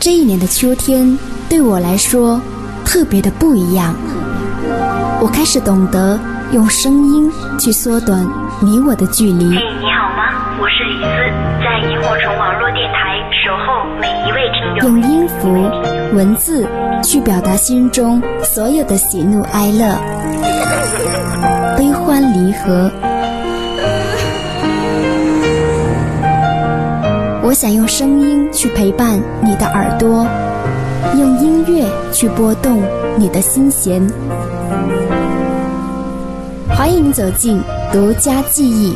这一年的秋天对我来说特别的不一样。我开始懂得用声音去缩短你我的距离。嘿，你好吗？我是李斯，在萤火虫网络电台守候每一位听友。用音符、文字去表达心中所有的喜怒哀乐、悲欢离合。我想用声音去陪伴你的耳朵，用音乐去拨动你的心弦。欢迎走进独家记忆。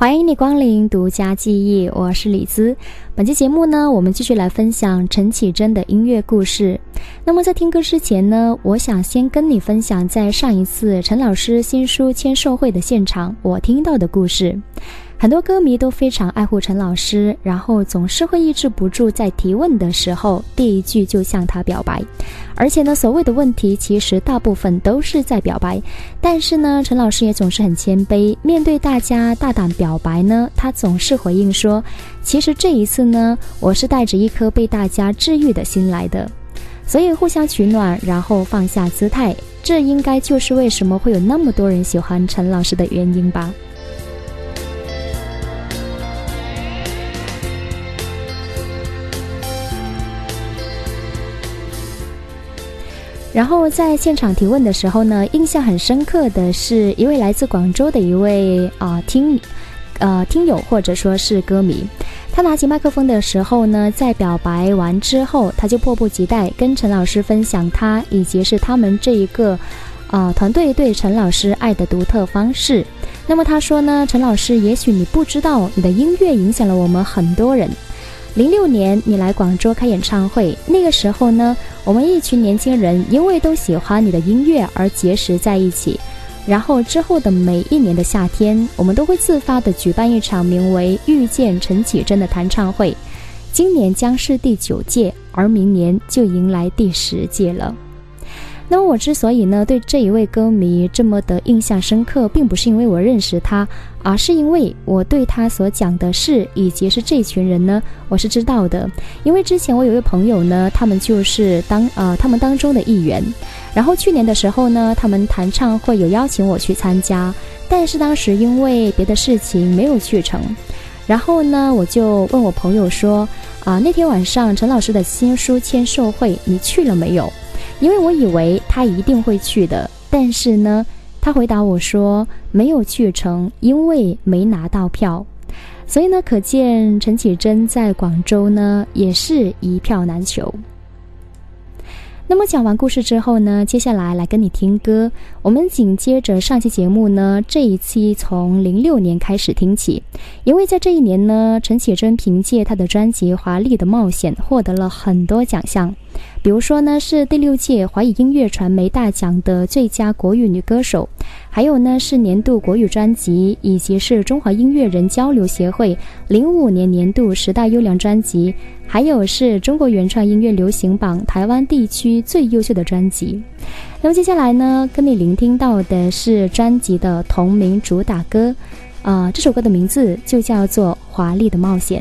欢迎你光临独家记忆，我是李姿。本期节目呢，我们继续来分享陈绮贞的音乐故事。那么在听歌之前呢，我想先跟你分享在上一次陈老师新书签售会的现场我听到的故事。很多歌迷都非常爱护陈老师，然后总是会抑制不住在提问的时候第一句就向他表白，而且呢，所谓的问题其实大部分都是在表白，但是呢，陈老师也总是很谦卑，面对大家大胆表白呢，他总是回应说：“其实这一次呢，我是带着一颗被大家治愈的心来的。”所以互相取暖，然后放下姿态，这应该就是为什么会有那么多人喜欢陈老师的原因吧。然后在现场提问的时候呢，印象很深刻的是一位来自广州的一位啊听，呃听友或者说是歌迷，他拿起麦克风的时候呢，在表白完之后，他就迫不及待跟陈老师分享他以及是他们这一个啊团队对陈老师爱的独特方式。那么他说呢，陈老师，也许你不知道，你的音乐影响了我们很多人。零六年你来广州开演唱会，那个时候呢，我们一群年轻人因为都喜欢你的音乐而结识在一起。然后之后的每一年的夏天，我们都会自发的举办一场名为《遇见陈绮贞》的弹唱会。今年将是第九届，而明年就迎来第十届了。那么我之所以呢对这一位歌迷这么的印象深刻，并不是因为我认识他，而是因为我对他所讲的事以及是这群人呢，我是知道的。因为之前我有位朋友呢，他们就是当呃他们当中的一员。然后去年的时候呢，他们弹唱会有邀请我去参加，但是当时因为别的事情没有去成。然后呢，我就问我朋友说，啊那天晚上陈老师的新书签售会你去了没有？因为我以为他一定会去的，但是呢，他回答我说没有去成，因为没拿到票。所以呢，可见陈绮贞在广州呢也是一票难求。那么讲完故事之后呢，接下来来跟你听歌。我们紧接着上期节目呢，这一期从零六年开始听起，因为在这一年呢，陈绮贞凭借她的专辑《华丽的冒险》获得了很多奖项。比如说呢，是第六届华语音乐传媒大奖的最佳国语女歌手，还有呢是年度国语专辑，以及是中华音乐人交流协会零五年年度十大优良专辑，还有是中国原创音乐流行榜台湾地区最优秀的专辑。那么接下来呢，跟你聆听到的是专辑的同名主打歌，啊，这首歌的名字就叫做《华丽的冒险》。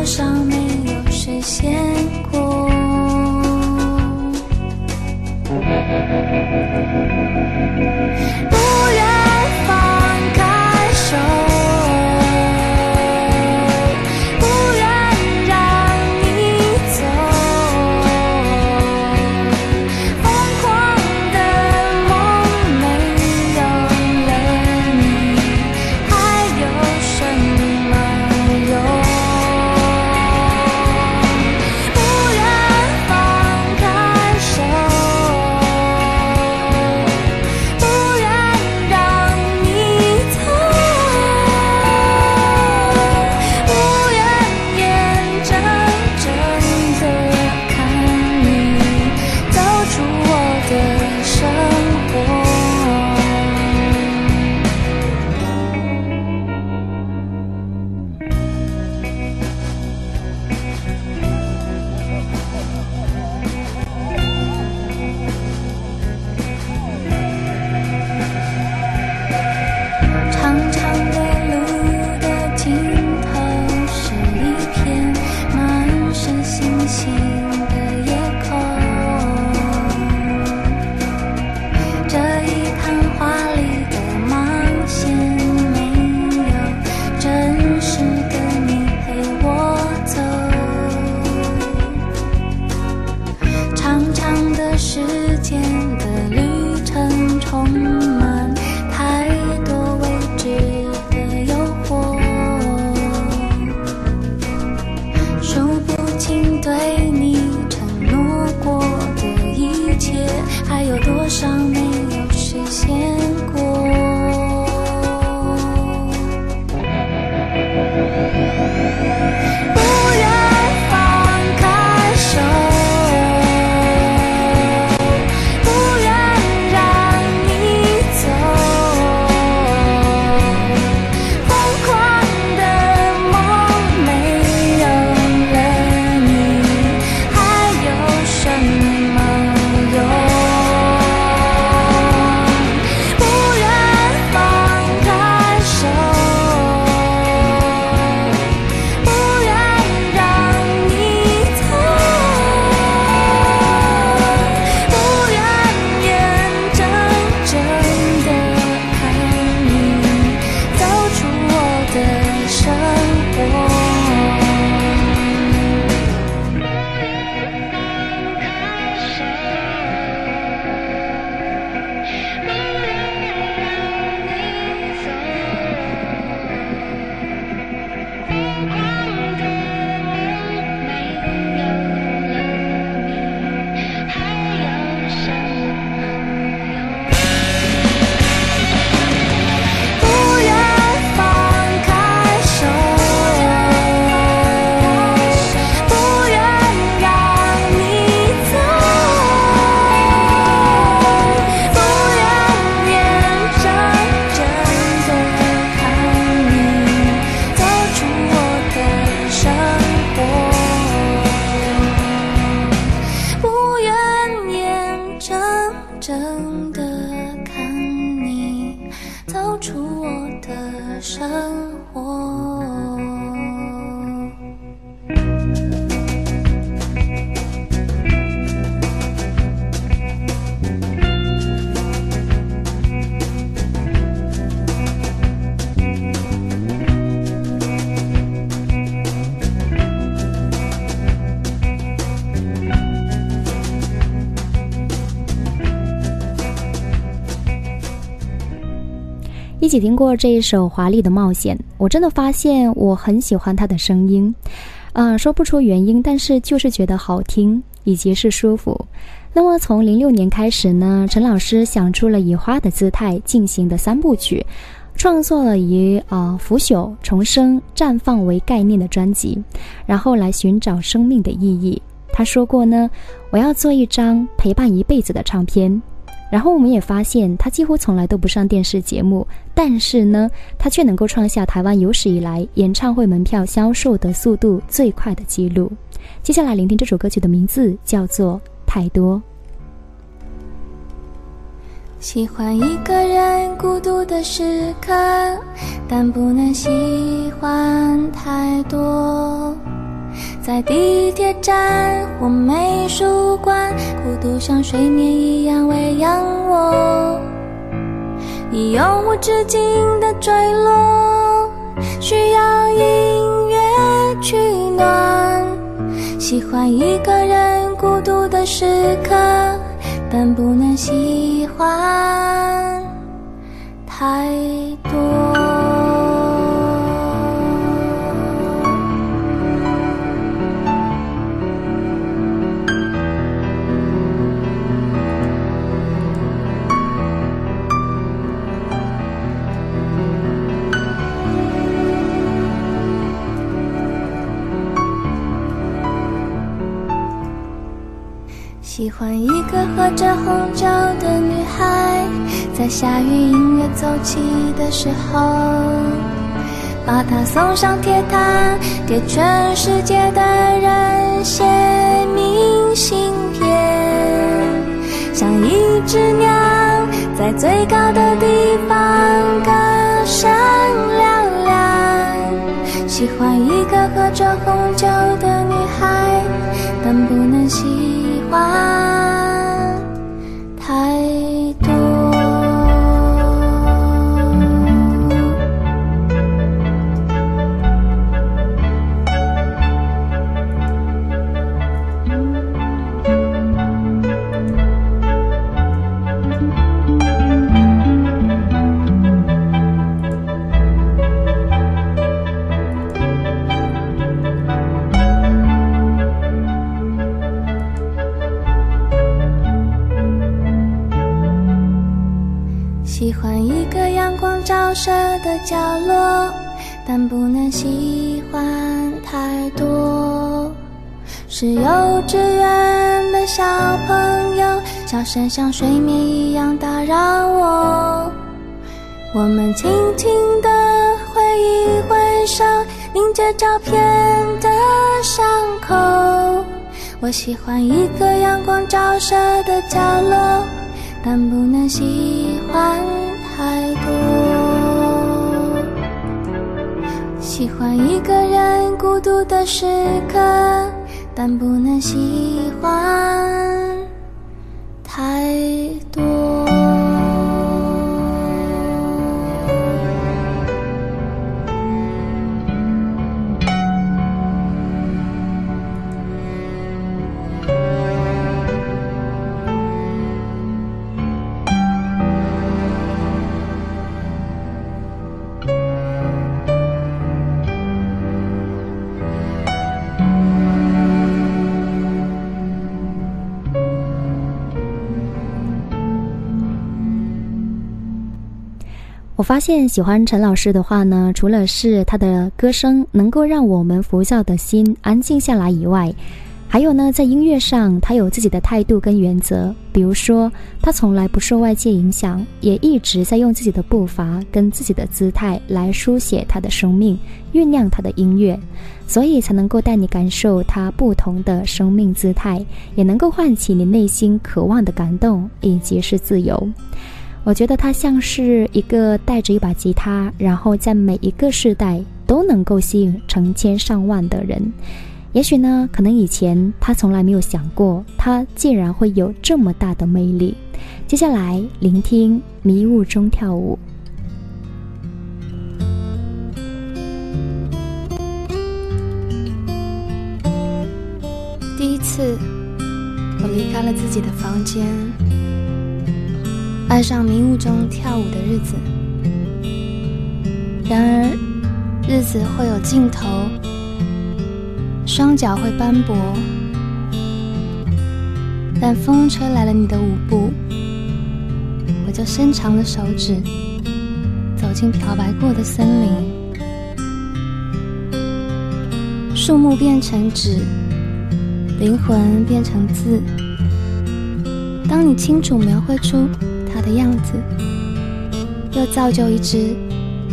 多少没有实现过。一起听过这一首《华丽的冒险》，我真的发现我很喜欢他的声音，呃，说不出原因，但是就是觉得好听，以及是舒服。那么从零六年开始呢，陈老师想出了以花的姿态进行的三部曲，创作了以啊腐朽、重生、绽放为概念的专辑，然后来寻找生命的意义。他说过呢，我要做一张陪伴一辈子的唱片。然后我们也发现，他几乎从来都不上电视节目，但是呢，他却能够创下台湾有史以来演唱会门票销售的速度最快的记录。接下来聆听这首歌曲的名字叫做《太多》。喜欢一个人孤独的时刻，但不能喜欢太多。在地铁站或美术馆，孤独像睡眠一样喂养我，你永无止境的坠落，需要音乐取暖。喜欢一个人孤独的时刻，但不能喜欢太多。喜欢一个喝着红酒的女孩，在下雨音乐奏起的时候，把她送上铁塔，给全世界的人写明信片，像一只鸟在最高的地方歌声嘹亮。喜欢一个喝着红酒的女孩，但不能喜。欢太的角落，但不能喜欢太多。是幼稚园的小朋友，笑声像睡眠一样打扰我。我们轻轻地挥一挥手，凝着照片的伤口。我喜欢一个阳光照射的角落，但不能喜欢喜欢一个人孤独的时刻，但不能喜欢太多。我发现喜欢陈老师的话呢，除了是他的歌声能够让我们浮躁的心安静下来以外，还有呢，在音乐上他有自己的态度跟原则。比如说，他从来不受外界影响，也一直在用自己的步伐跟自己的姿态来书写他的生命，酝酿他的音乐，所以才能够带你感受他不同的生命姿态，也能够唤起你内心渴望的感动以及是自由。我觉得他像是一个带着一把吉他，然后在每一个世代都能够吸引成千上万的人。也许呢，可能以前他从来没有想过，他竟然会有这么大的魅力。接下来聆听《迷雾中跳舞》。第一次，我离开了自己的房间。爱上迷雾中跳舞的日子，然而，日子会有尽头，双脚会斑驳，但风吹来了你的舞步，我就伸长了手指，走进漂白过的森林，树木变成纸，灵魂变成字。当你清楚描绘出的样子，又造就一只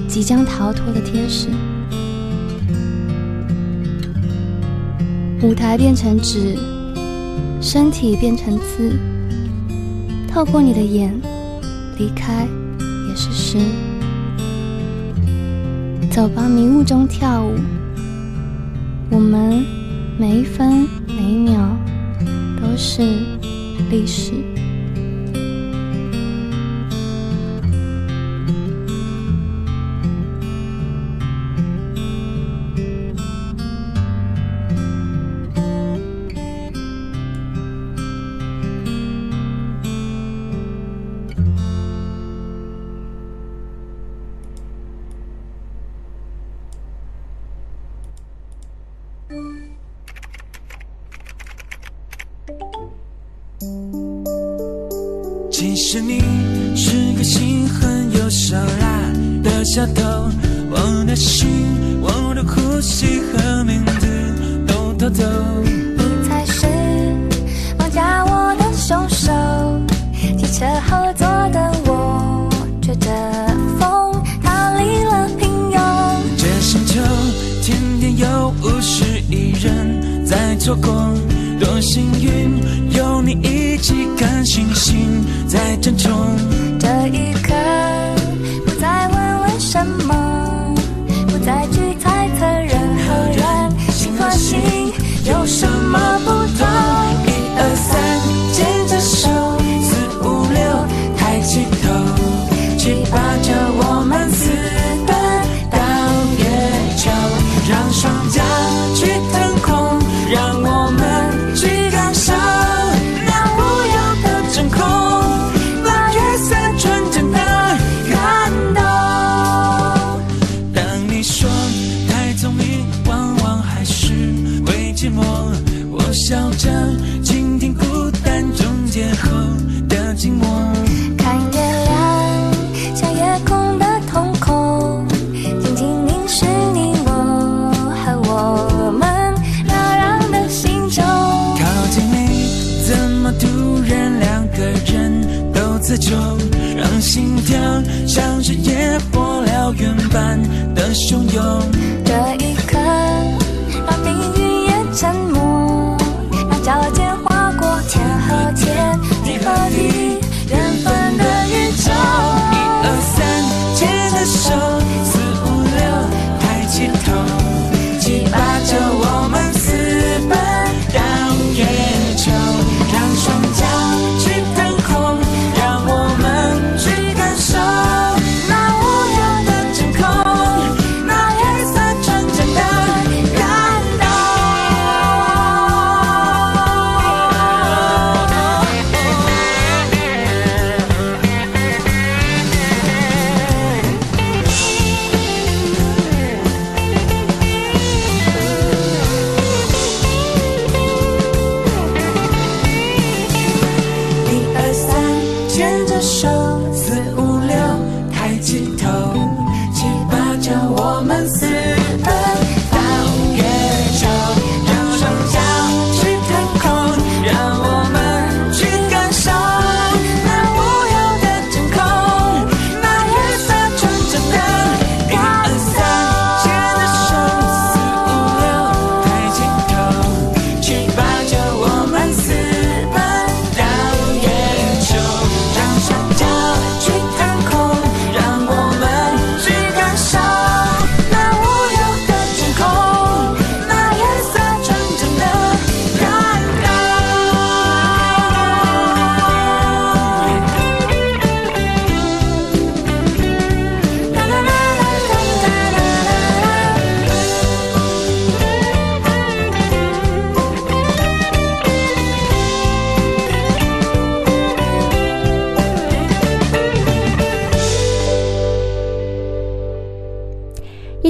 即将逃脱的天使。舞台变成纸，身体变成字，透过你的眼离开也是诗。走吧，迷雾中跳舞，我们每一分每一秒都是历史。心，我的呼吸和名字都偷偷。你才是绑架我的凶手，汽车后座的我吹着风逃离了平庸。这星球天天有五十亿人在错过，多幸运有你一起看星星在争宠。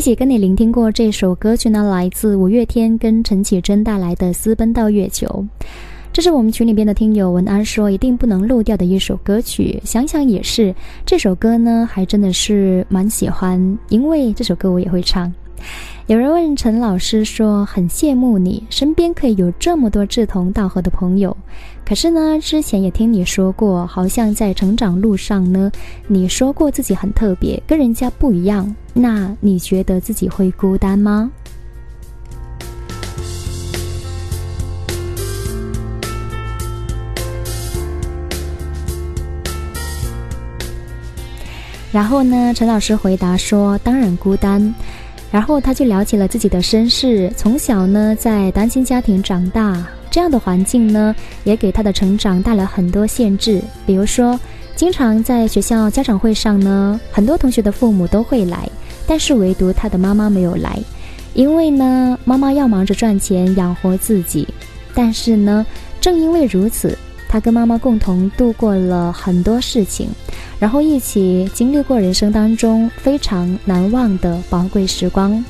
起跟你聆听过这首歌曲呢，来自五月天跟陈绮贞带来的《私奔到月球》。这是我们群里边的听友文安说一定不能漏掉的一首歌曲。想想也是，这首歌呢还真的是蛮喜欢，因为这首歌我也会唱。有人问陈老师说：“很羡慕你身边可以有这么多志同道合的朋友，可是呢，之前也听你说过，好像在成长路上呢，你说过自己很特别，跟人家不一样。那你觉得自己会孤单吗？”然后呢，陈老师回答说：“当然孤单。”然后他就聊起了自己的身世，从小呢在单亲家庭长大，这样的环境呢也给他的成长带来很多限制。比如说，经常在学校家长会上呢，很多同学的父母都会来，但是唯独他的妈妈没有来，因为呢妈妈要忙着赚钱养活自己。但是呢，正因为如此。他跟妈妈共同度过了很多事情，然后一起经历过人生当中非常难忘的宝贵时光。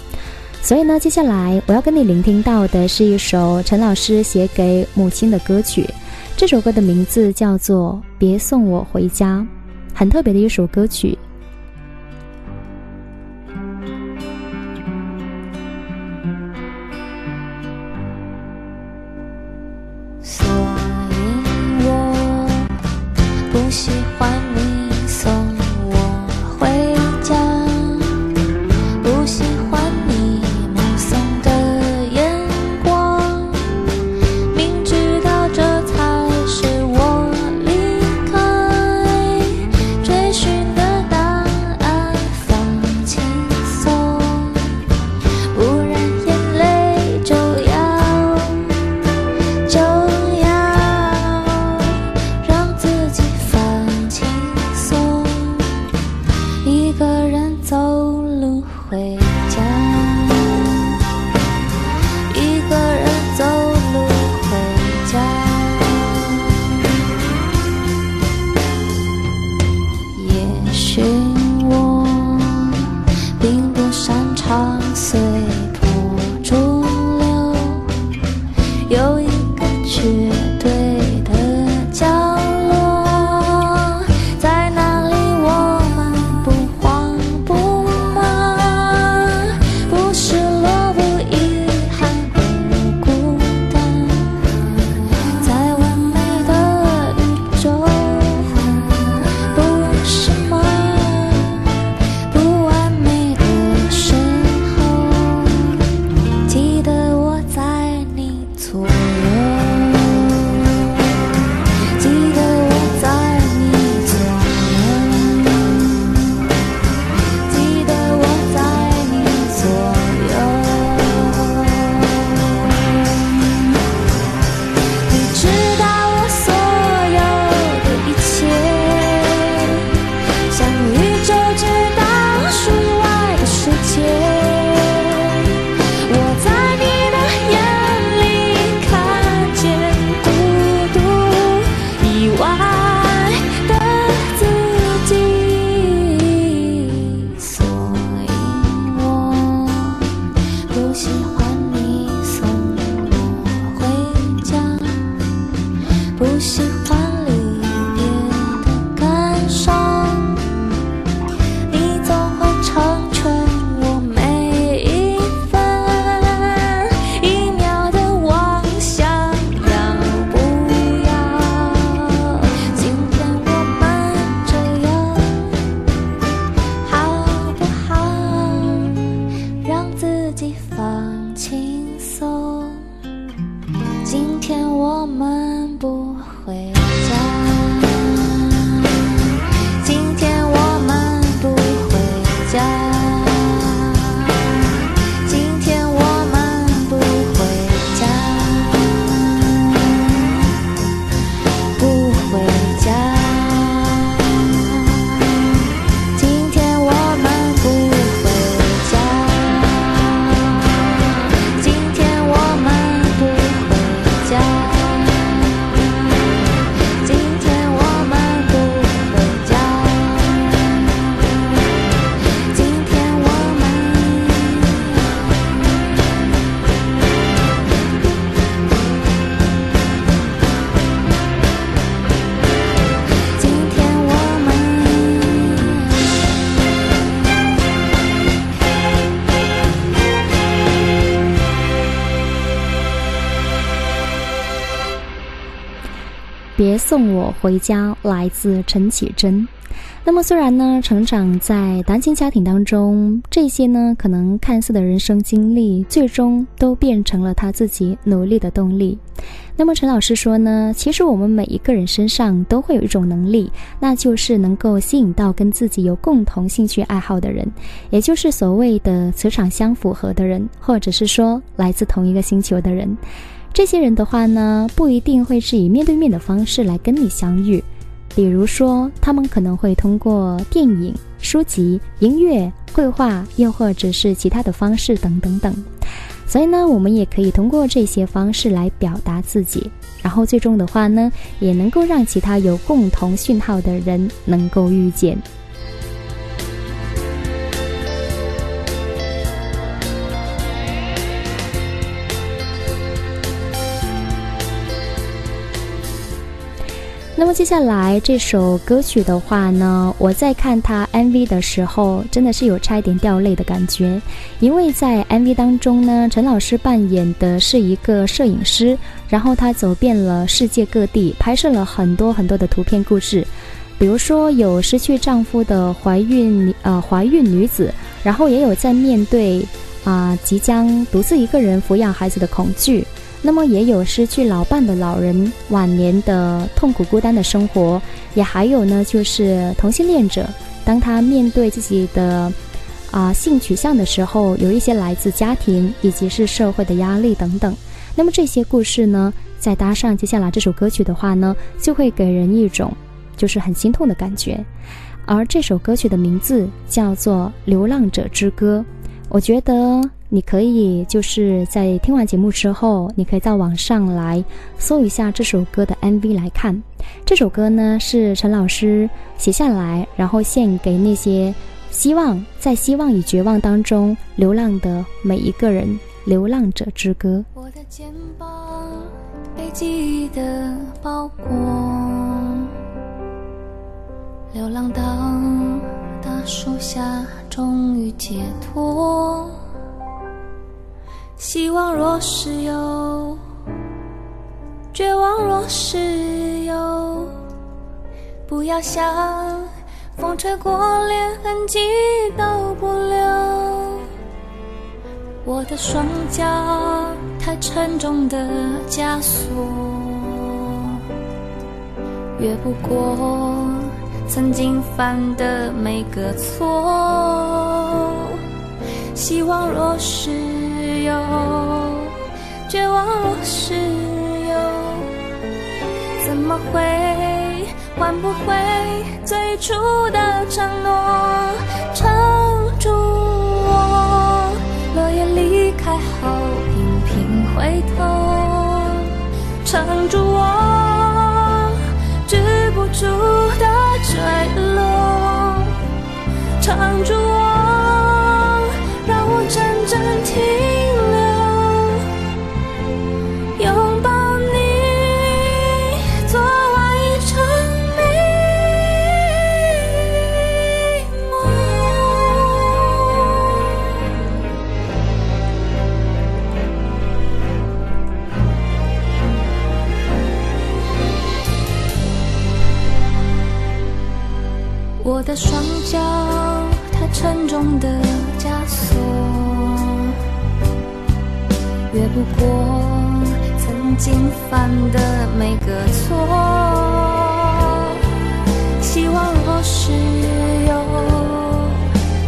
所以呢，接下来我要跟你聆听到的是一首陈老师写给母亲的歌曲。这首歌的名字叫做《别送我回家》，很特别的一首歌曲。别送我回家，来自陈绮贞。那么，虽然呢，成长在单亲家庭当中，这些呢，可能看似的人生经历，最终都变成了他自己努力的动力。那么，陈老师说呢，其实我们每一个人身上都会有一种能力，那就是能够吸引到跟自己有共同兴趣爱好的人，也就是所谓的磁场相符合的人，或者是说来自同一个星球的人。这些人的话呢，不一定会是以面对面的方式来跟你相遇。比如说，他们可能会通过电影、书籍、音乐、绘画，又或者是其他的方式等等等。所以呢，我们也可以通过这些方式来表达自己，然后最终的话呢，也能够让其他有共同讯号的人能够遇见。那么接下来这首歌曲的话呢，我在看他 MV 的时候，真的是有差一点掉泪的感觉，因为在 MV 当中呢，陈老师扮演的是一个摄影师，然后他走遍了世界各地，拍摄了很多很多的图片故事，比如说有失去丈夫的怀孕呃怀孕女子，然后也有在面对啊即将独自一个人抚养孩子的恐惧。那么也有失去老伴的老人晚年的痛苦孤单的生活，也还有呢，就是同性恋者，当他面对自己的啊性取向的时候，有一些来自家庭以及是社会的压力等等。那么这些故事呢，再搭上接下来这首歌曲的话呢，就会给人一种就是很心痛的感觉。而这首歌曲的名字叫做《流浪者之歌》，我觉得。你可以就是在听完节目之后，你可以到网上来搜一下这首歌的 MV 来看。这首歌呢是陈老师写下来，然后献给那些希望在希望与绝望当中流浪的每一个人，《流浪者之歌》。我的肩膀被记忆的包裹，流浪到大树下，终于解脱。希望若是有，绝望若是有，不要想风吹过，连痕迹都不留。我的双脚太沉重的枷锁，越不过曾经犯的每个错。希望若是。有绝望若是有，怎么会换不回最初的承诺？撑住我，落叶离开后频频回头，撑住我，止不住的坠落，撑住我，的双脚太沉重的枷锁，越不过曾经犯的每个错。希望若是有，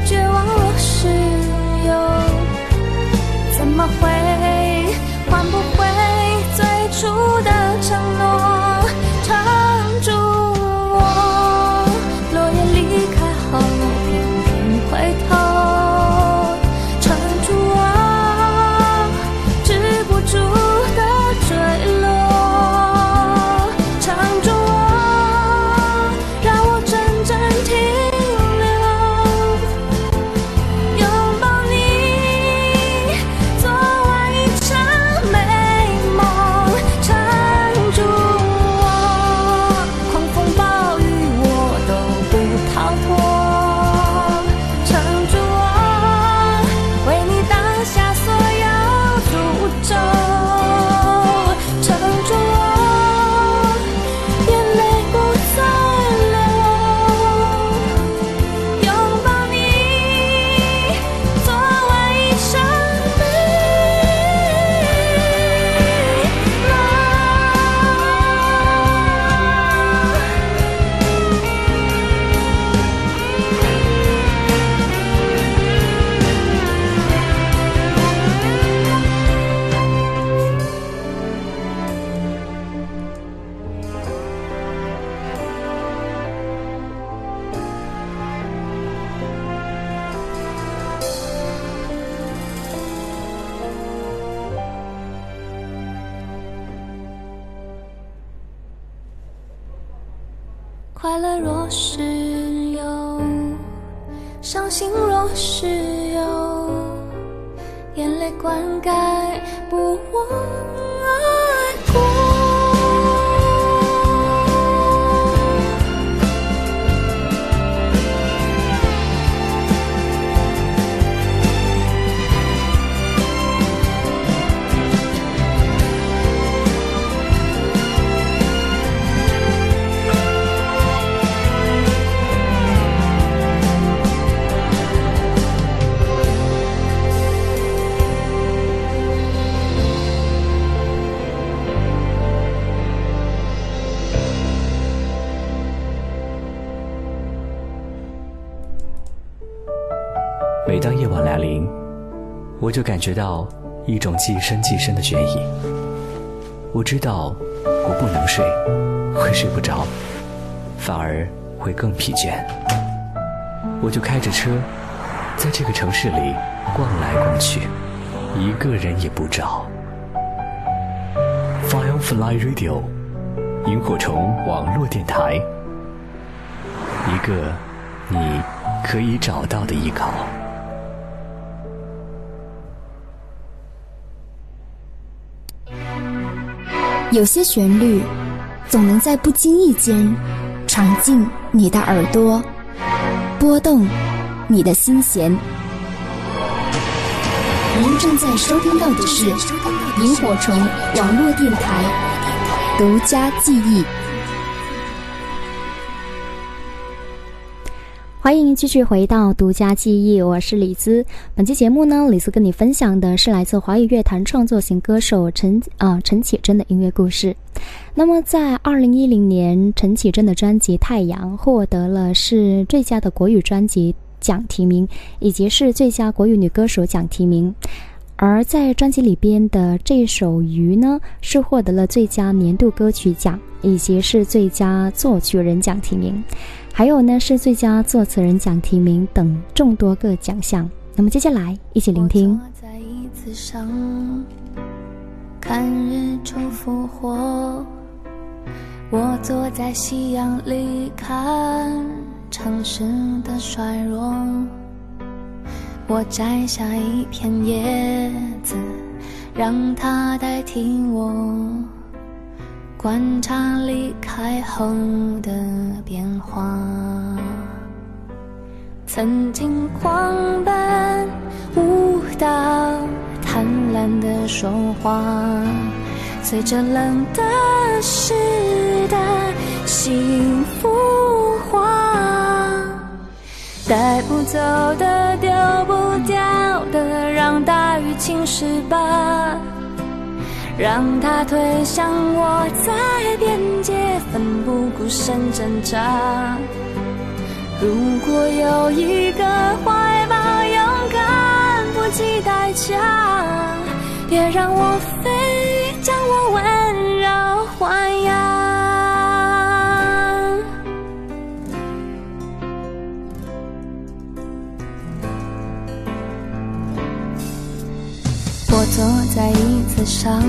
绝望若是有，怎么会换不回最初的承诺？我就感觉到一种既深既深的倦意。我知道我不能睡，会睡不着，反而会更疲倦。我就开着车，在这个城市里逛来逛去，一个人也不找。Firefly Radio，萤火虫网络电台，一个你可以找到的依靠。有些旋律，总能在不经意间闯进你的耳朵，拨动你的心弦。您正在收听到的是萤火虫网络电台独家记忆。欢迎继续回到独家记忆，我是李兹。本期节目呢，李兹跟你分享的是来自华语乐坛创作型歌手陈啊陈绮贞的音乐故事。那么，在二零一零年，陈绮贞的专辑《太阳》获得了是最佳的国语专辑奖提名，以及是最佳国语女歌手奖提名。而在专辑里边的这首《鱼》呢，是获得了最佳年度歌曲奖，以及是最佳作曲人奖提名。还有呢，是最佳作词人奖提名等众多个奖项。那么接下来一起聆听。坐在椅子上，看日出复活。我坐在夕阳里，看城市的衰弱。我摘下一片叶子，让它代替我。观察离开后的变化，曾经狂奔舞蹈，贪婪的说话，随着冷的湿的幸福化，带不走的丢不掉的，让大雨侵蚀吧。让它推向我，在边界奋不顾身挣扎。如果有一个怀抱，勇敢不计代价，别让我飞，将我温柔豢养。我坐在椅子上，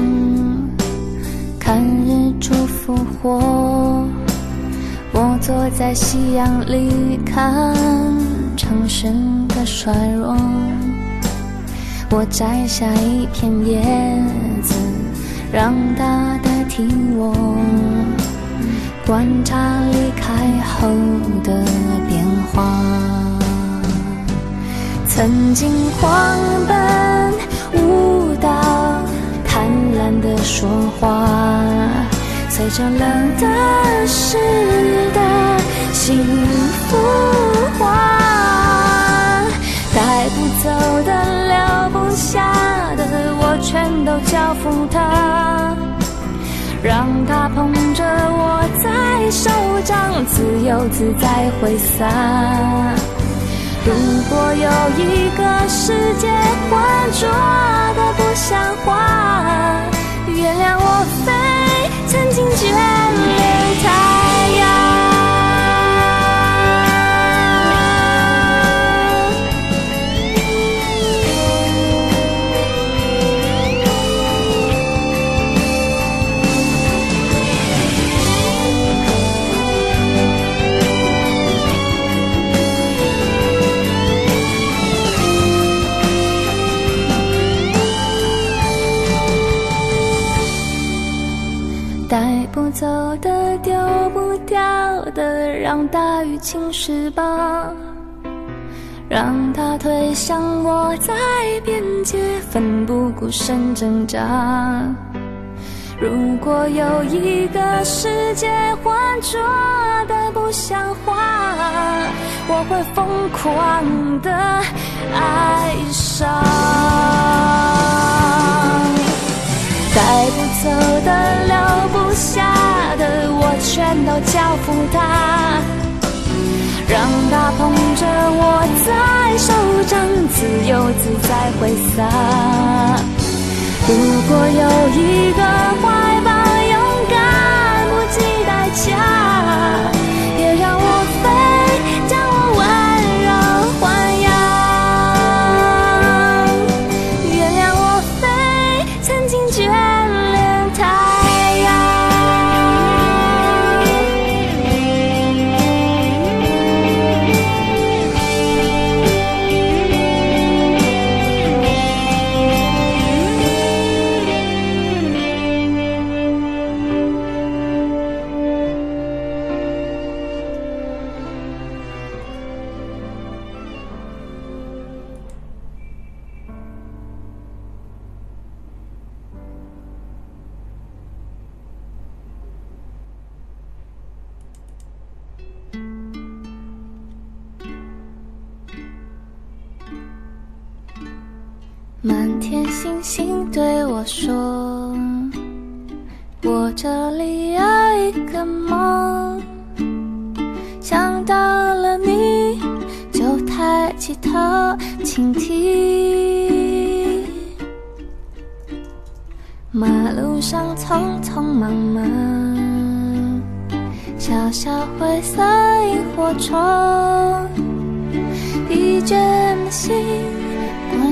看日出复活。我坐在夕阳里，看城市的衰弱。我摘下一片叶子，让它代替我，观察离开后的变化。曾经狂奔。说话，随着冷的湿的幸福化，带不走的留不下的，我全都交付他，让他捧着我在手掌，自由自在挥洒。如果有一个世界浑浊的不像话，原谅我飞，曾经眷恋太大雨侵蚀吧。让它推向我，在边界奋不顾身挣扎。如果有一个世界浑浊的不像话，我会疯狂的爱上。全都交付他。让他捧着我在手掌，自由自在挥洒。如果有一个怀抱，勇敢不计代价，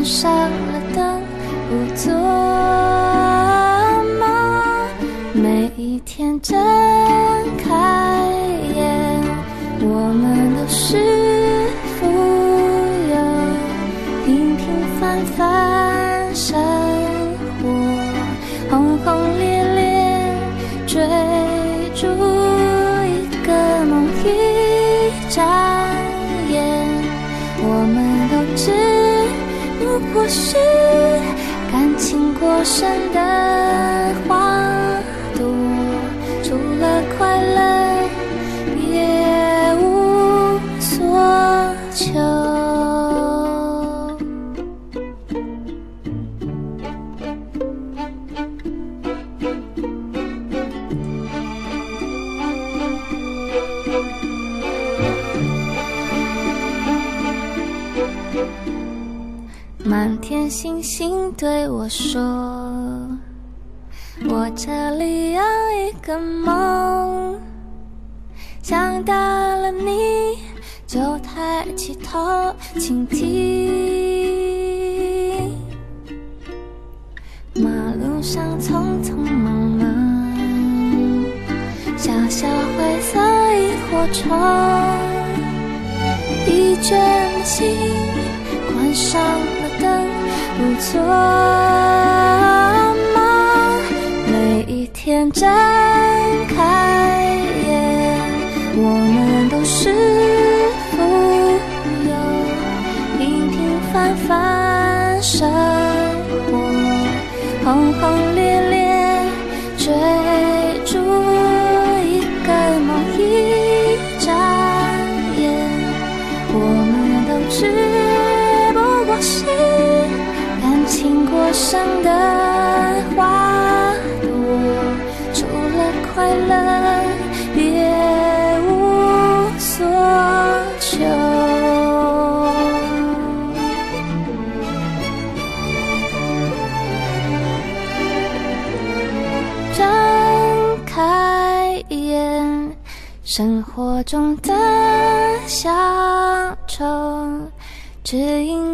上了。”灯不做梦，每一天真是。感情过深的花请对我说：“我这里有一个梦，想到了你就抬起头倾听。马路上匆匆忙忙，小小灰色萤火虫，疲倦的心关上。”做梦，每一天睁开眼，我们都是富有，平平凡凡生活，轰轰情过深的花朵，除了快乐，别无所求。睁开眼，生活中的小丑。只因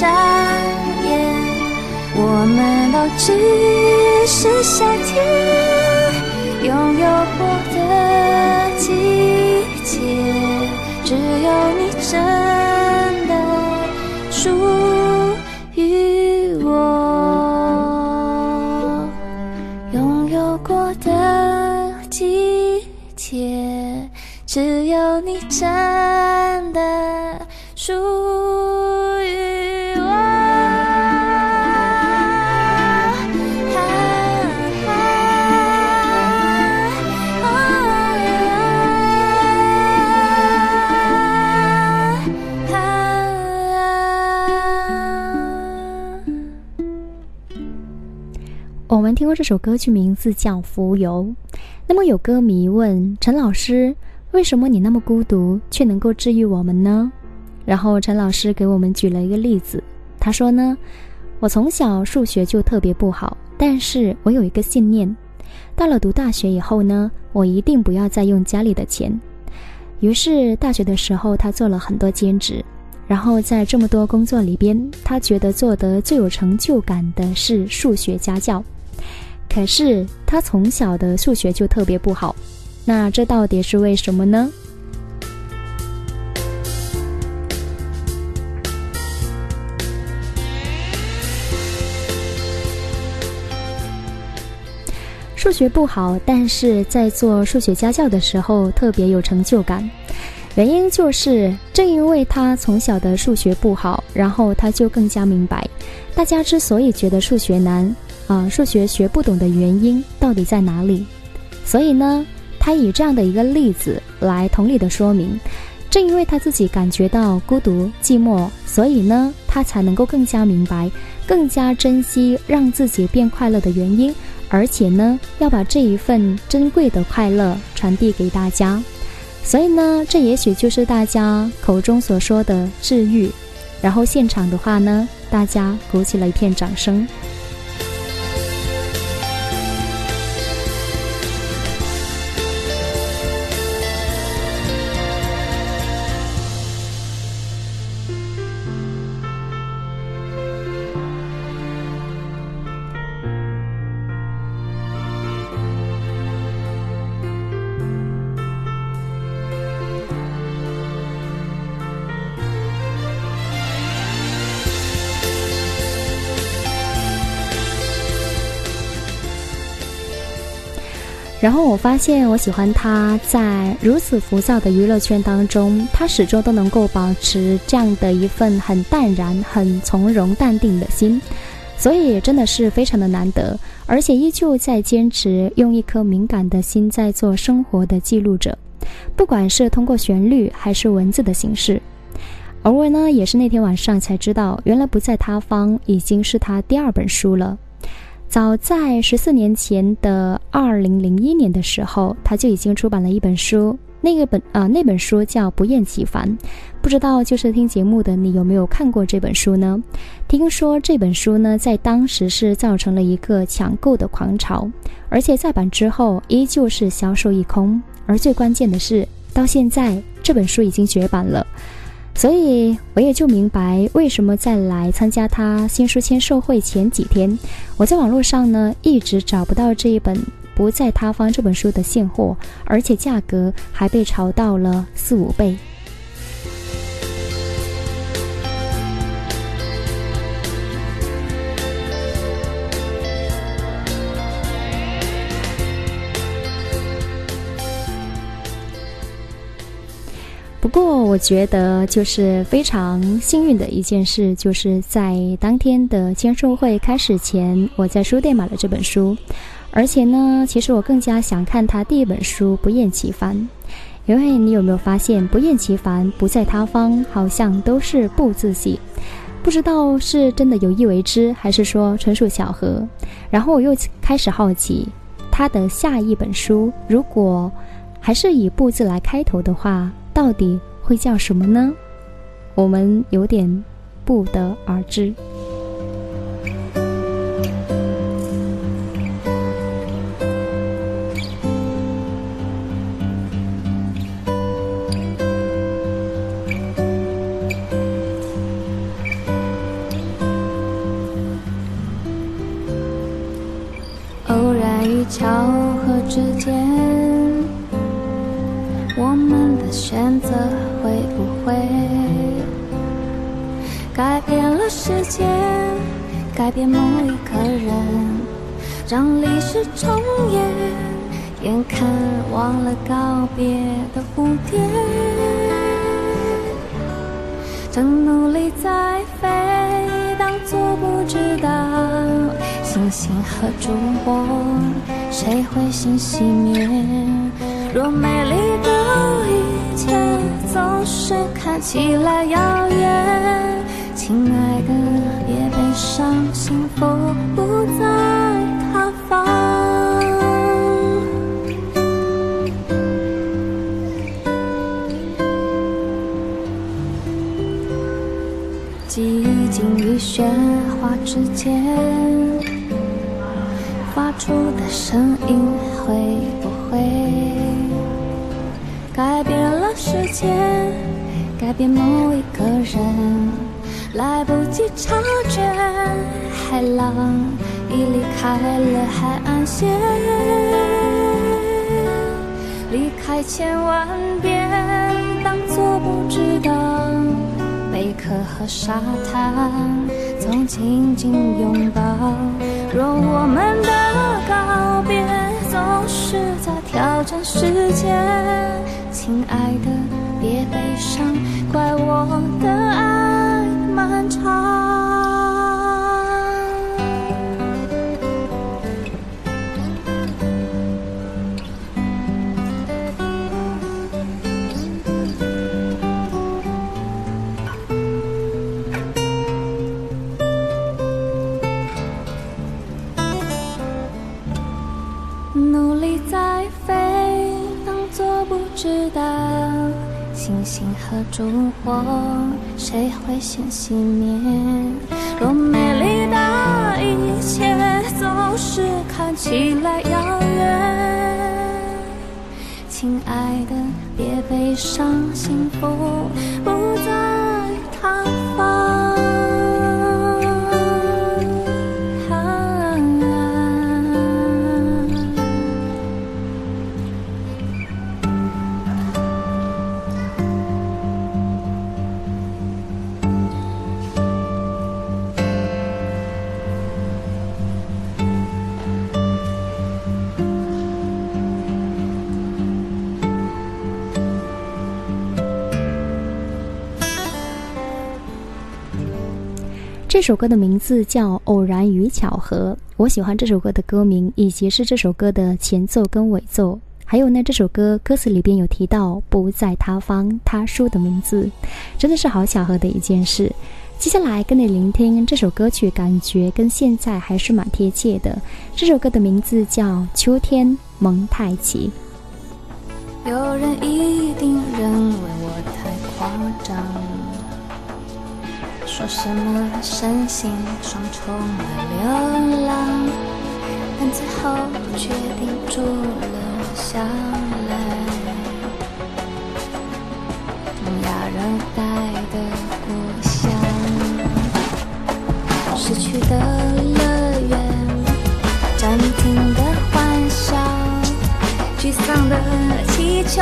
上演我们都只是夏天拥有过的季节只有你真的出我们听过这首歌曲，名字叫《浮游》。那么有歌迷问陈老师：“为什么你那么孤独，却能够治愈我们呢？”然后陈老师给我们举了一个例子，他说呢：“我从小数学就特别不好，但是我有一个信念，到了读大学以后呢，我一定不要再用家里的钱。”于是大学的时候，他做了很多兼职。然后在这么多工作里边，他觉得做得最有成就感的是数学家教。可是他从小的数学就特别不好，那这到底是为什么呢？数学不好，但是在做数学家教的时候特别有成就感。原因就是正因为他从小的数学不好，然后他就更加明白，大家之所以觉得数学难。啊，数学学不懂的原因到底在哪里？所以呢，他以这样的一个例子来同理的说明，正因为他自己感觉到孤独寂寞，所以呢，他才能够更加明白，更加珍惜让自己变快乐的原因，而且呢，要把这一份珍贵的快乐传递给大家。所以呢，这也许就是大家口中所说的治愈。然后现场的话呢，大家鼓起了一片掌声。然后我发现，我喜欢他在如此浮躁的娱乐圈当中，他始终都能够保持这样的一份很淡然、很从容、淡定的心，所以真的是非常的难得，而且依旧在坚持用一颗敏感的心在做生活的记录者，不管是通过旋律还是文字的形式。而我呢，也是那天晚上才知道，原来不在他方已经是他第二本书了。早在十四年前的二零零一年的时候，他就已经出版了一本书，那个本啊那本书叫《不厌其烦》，不知道就是听节目的你有没有看过这本书呢？听说这本书呢在当时是造成了一个抢购的狂潮，而且再版之后依旧是销售一空，而最关键的是，到现在这本书已经绝版了。所以我也就明白，为什么在来参加他新书签售会前几天，我在网络上呢一直找不到这一本不在他方这本书的现货，而且价格还被炒到了四五倍。不过，我觉得就是非常幸运的一件事，就是在当天的签售会开始前，我在书店买了这本书。而且呢，其实我更加想看他第一本书《不厌其烦》，因为你有没有发现，《不厌其烦》不在他方，好像都是不字系，不知道是真的有意为之，还是说纯属巧合。然后我又开始好奇，他的下一本书如果还是以不字来开头的话。到底会叫什么呢？我们有点不得而知。变了时间，改变某一个人，让历史重演，眼看忘了告别的蝴蝶，正努力在飞，当作不知道。星星和烛火，谁会先熄灭？若美丽的一切总是看起来遥远，亲爱的，别悲伤，幸福不在他方。寂静与喧哗之间，发出的声音会不会改变了世界，改变某一个人？来不及察觉，海浪已离开了海岸线，离开千万遍，当作不知道。贝壳和沙滩总紧紧拥抱。若我们的告别总是在挑战时间，亲爱的，别悲伤，怪我的星星和烛火，谁会先熄灭？若美丽的一切总是看起来遥远，亲爱的，别悲伤，幸福不在他方。这首歌的名字叫《偶然与巧合》，我喜欢这首歌的歌名，以及是这首歌的前奏跟尾奏。还有呢，这首歌歌词里边有提到“不在他方”，他叔的名字，真的是好巧合的一件事。接下来跟你聆听这首歌曲，感觉跟现在还是蛮贴切的。这首歌的名字叫《秋天蒙太奇》。有人一定认为我太夸张，说什么身心双重的流浪，但最后决定住了下来。东亚热带的故乡，逝去的乐园，暂停的幻想。沮丧的气球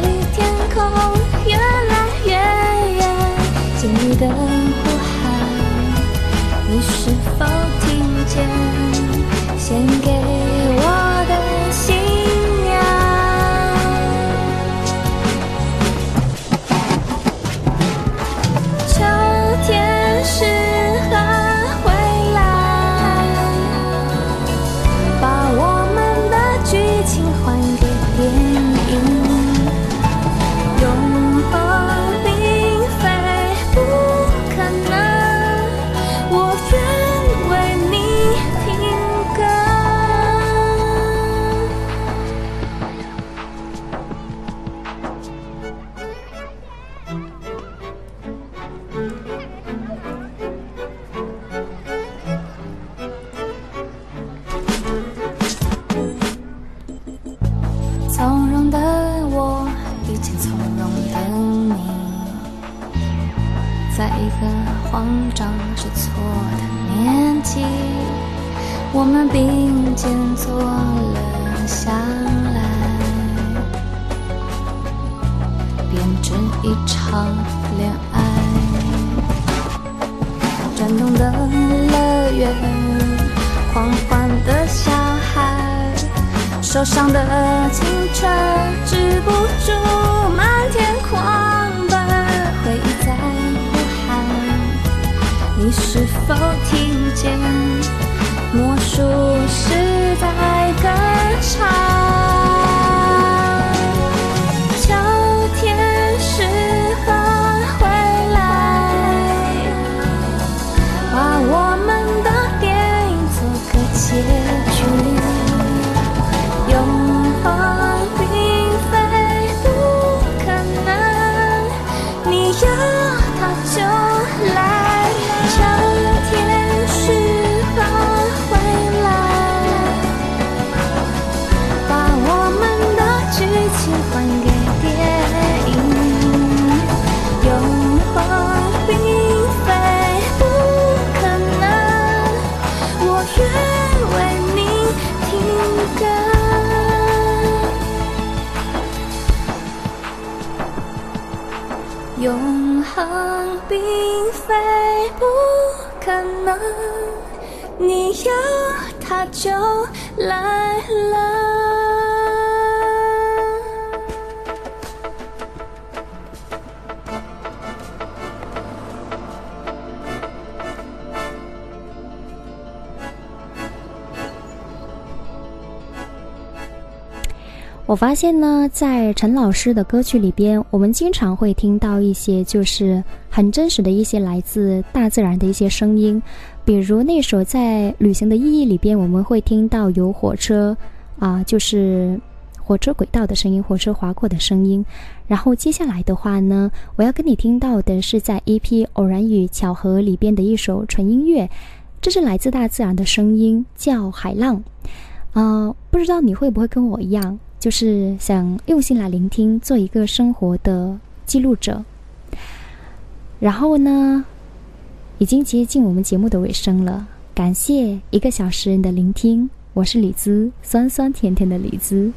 离天空越来越远，静谧的天你要他就来了。我发现呢，在陈老师的歌曲里边，我们经常会听到一些就是很真实的一些来自大自然的一些声音，比如那首在《旅行的意义》里边，我们会听到有火车啊，就是火车轨道的声音，火车划过的声音。然后接下来的话呢，我要跟你听到的是在 EP《偶然与巧合》里边的一首纯音乐，这是来自大自然的声音，叫海浪。啊，不知道你会不会跟我一样？就是想用心来聆听，做一个生活的记录者。然后呢，已经接近我们节目的尾声了，感谢一个小时的聆听。我是李子，酸酸甜甜的李子。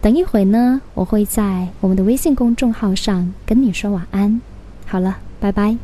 等一会呢，我会在我们的微信公众号上跟你说晚安。好了，拜拜。